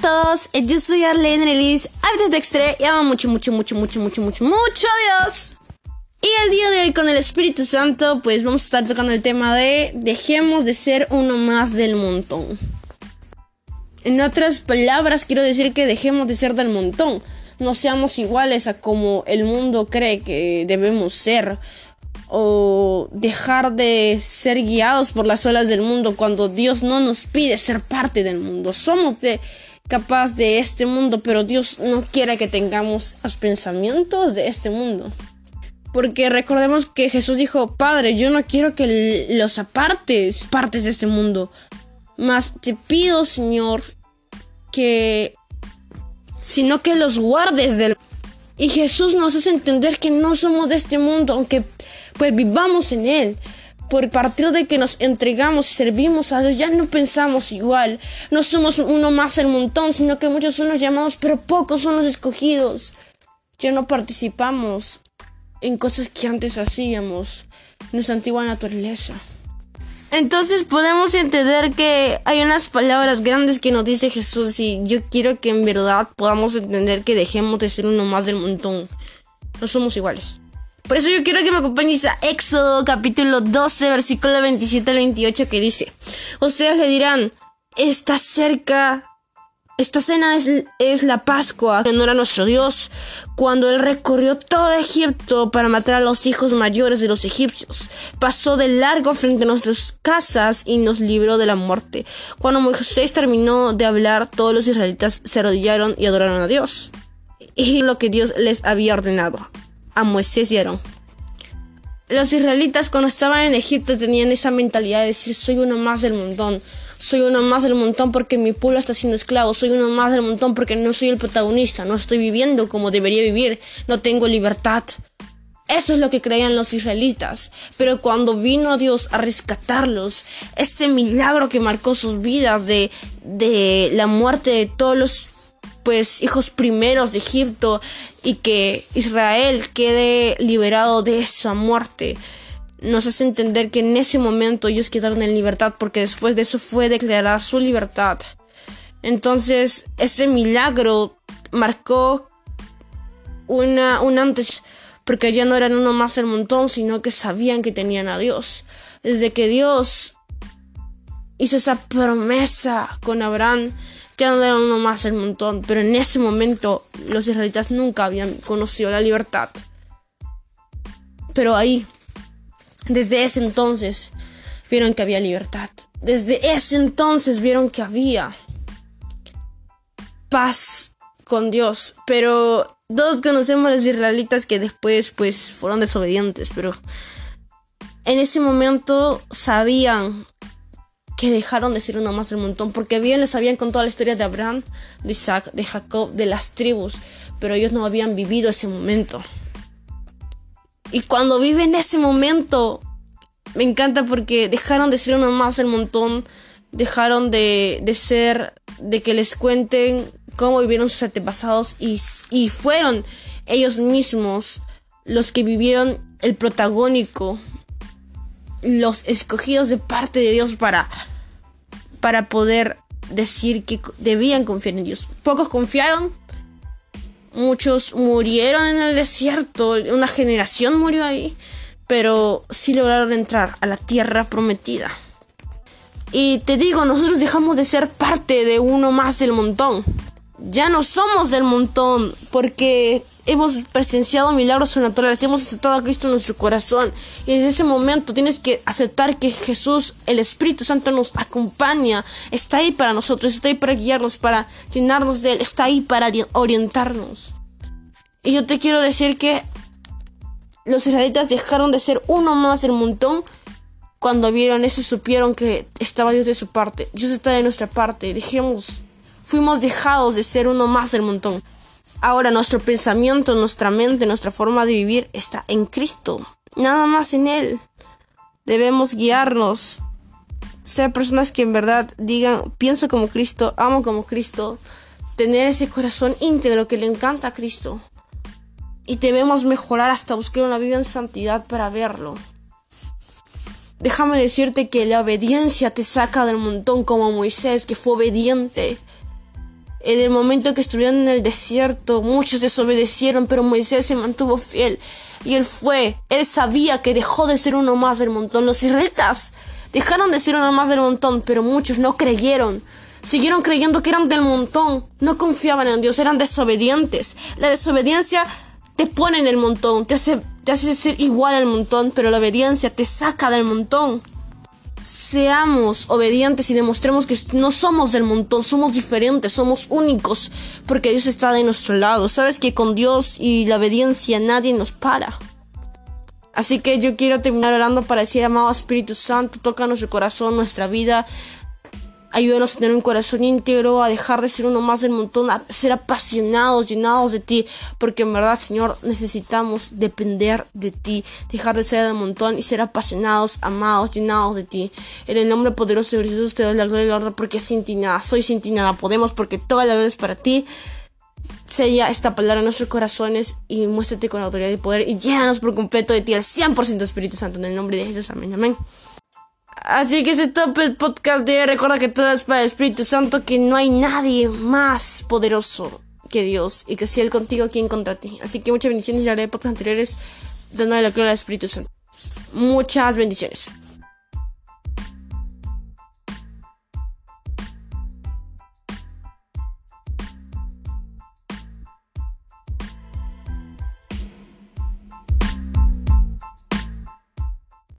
todos, yo soy Arlene Relis, hábitat extra y amo mucho, mucho, mucho, mucho, mucho, mucho, mucho a Dios. Y el día de hoy con el Espíritu Santo, pues vamos a estar tocando el tema de dejemos de ser uno más del montón. En otras palabras, quiero decir que dejemos de ser del montón. No seamos iguales a como el mundo cree que debemos ser. O dejar de ser guiados por las olas del mundo cuando Dios no nos pide ser parte del mundo. Somos de, capaz de este mundo, pero Dios no quiere que tengamos los pensamientos de este mundo. Porque recordemos que Jesús dijo, Padre, yo no quiero que los apartes, partes de este mundo. Mas te pido, Señor, que... sino que los guardes del... Y Jesús nos hace entender que no somos de este mundo, aunque pues vivamos en él. Por partir de que nos entregamos y servimos a Dios, ya no pensamos igual. No somos uno más el montón, sino que muchos son los llamados, pero pocos son los escogidos. Ya no participamos en cosas que antes hacíamos, nuestra antigua naturaleza. Entonces podemos entender que hay unas palabras grandes que nos dice Jesús y yo quiero que en verdad podamos entender que dejemos de ser uno más del montón. No somos iguales. Por eso yo quiero que me acompañes a Éxodo capítulo 12 versículo 27 al 28 que dice, sea, le dirán, está cerca esta cena es, la Pascua, en honor a nuestro Dios, cuando Él recorrió todo Egipto para matar a los hijos mayores de los egipcios. Pasó de largo frente a nuestras casas y nos libró de la muerte. Cuando Moisés terminó de hablar, todos los israelitas se arrodillaron y adoraron a Dios. Y lo que Dios les había ordenado a Moisés Aarón. Los israelitas cuando estaban en Egipto tenían esa mentalidad de decir soy uno más del montón soy uno más del montón porque mi pueblo está siendo esclavo, soy uno más del montón porque no soy el protagonista, no estoy viviendo como debería vivir, no tengo libertad. Eso es lo que creían los israelitas. Pero cuando vino Dios a rescatarlos, ese milagro que marcó sus vidas de, de la muerte de todos los pues hijos primeros de Egipto y que Israel quede liberado de esa muerte nos hace entender que en ese momento ellos quedaron en libertad porque después de eso fue declarada su libertad. Entonces ese milagro marcó una, un antes porque ya no eran uno más el montón, sino que sabían que tenían a Dios. Desde que Dios hizo esa promesa con Abraham, ya no eran uno más el montón, pero en ese momento los israelitas nunca habían conocido la libertad. Pero ahí desde ese entonces vieron que había libertad. Desde ese entonces vieron que había paz con Dios. Pero todos conocemos a los israelitas que después pues fueron desobedientes. Pero en ese momento sabían que dejaron de ser uno más del montón. Porque bien les habían contado la historia de Abraham, de Isaac, de Jacob, de las tribus. Pero ellos no habían vivido ese momento. Y cuando viven ese momento, me encanta porque dejaron de ser uno más el montón, dejaron de, de ser, de que les cuenten cómo vivieron sus antepasados y, y fueron ellos mismos los que vivieron el protagónico, los escogidos de parte de Dios para, para poder decir que debían confiar en Dios. Pocos confiaron, Muchos murieron en el desierto, una generación murió ahí, pero sí lograron entrar a la tierra prometida. Y te digo, nosotros dejamos de ser parte de uno más del montón. Ya no somos del montón porque hemos presenciado milagros sobrenaturales, hemos aceptado a Cristo en nuestro corazón. Y desde ese momento tienes que aceptar que Jesús, el Espíritu Santo, nos acompaña, está ahí para nosotros, está ahí para guiarnos, para llenarnos de Él, está ahí para orientarnos. Y yo te quiero decir que los israelitas dejaron de ser uno más del montón cuando vieron eso y supieron que estaba Dios de su parte. Dios está de nuestra parte. Dejemos, fuimos dejados de ser uno más del montón. Ahora nuestro pensamiento, nuestra mente, nuestra forma de vivir está en Cristo, nada más en Él. Debemos guiarnos, ser personas que en verdad digan, pienso como Cristo, amo como Cristo, tener ese corazón íntegro que le encanta a Cristo. Y debemos mejorar hasta buscar una vida en santidad para verlo. Déjame decirte que la obediencia te saca del montón como Moisés, que fue obediente En el momento que estuvieron en el desierto, muchos desobedecieron, pero Moisés se mantuvo fiel. Y él fue, él sabía que dejó de ser uno más del montón. Los israelitas dejaron de ser uno más del montón, pero muchos no creyeron. Siguieron creyendo que eran del montón. No confiaban en Dios, eran desobedientes. La desobediencia te pone en el montón, te hace, te hace ser igual al montón, pero la obediencia te saca del montón seamos obedientes y demostremos que no somos del montón, somos diferentes, somos únicos, porque Dios está de nuestro lado. Sabes que con Dios y la obediencia nadie nos para. Así que yo quiero terminar orando para decir, amado Espíritu Santo, toca nuestro corazón, nuestra vida, Ayúdanos a tener un corazón íntegro, a dejar de ser uno más del montón, a ser apasionados, llenados de ti, porque en verdad, Señor, necesitamos depender de ti, dejar de ser del montón y ser apasionados, amados, llenados de ti. En el nombre poderoso de Jesús te doy la gloria y la honra, porque sin ti nada, soy sin ti nada, podemos, porque toda la gloria es para ti. Sella esta palabra en nuestros corazones y muéstrate con autoridad y poder y llénanos por completo de ti al 100% Espíritu Santo. En el nombre de Jesús, amén, amén. Así que se tope el podcast de Recuerda que todo es para el Espíritu Santo, que no hay nadie más poderoso que Dios y que si Él contigo, ¿quién contra ti? Así que muchas bendiciones. Ya haré podcast anteriores dándole la gloria al Espíritu Santo. Muchas bendiciones.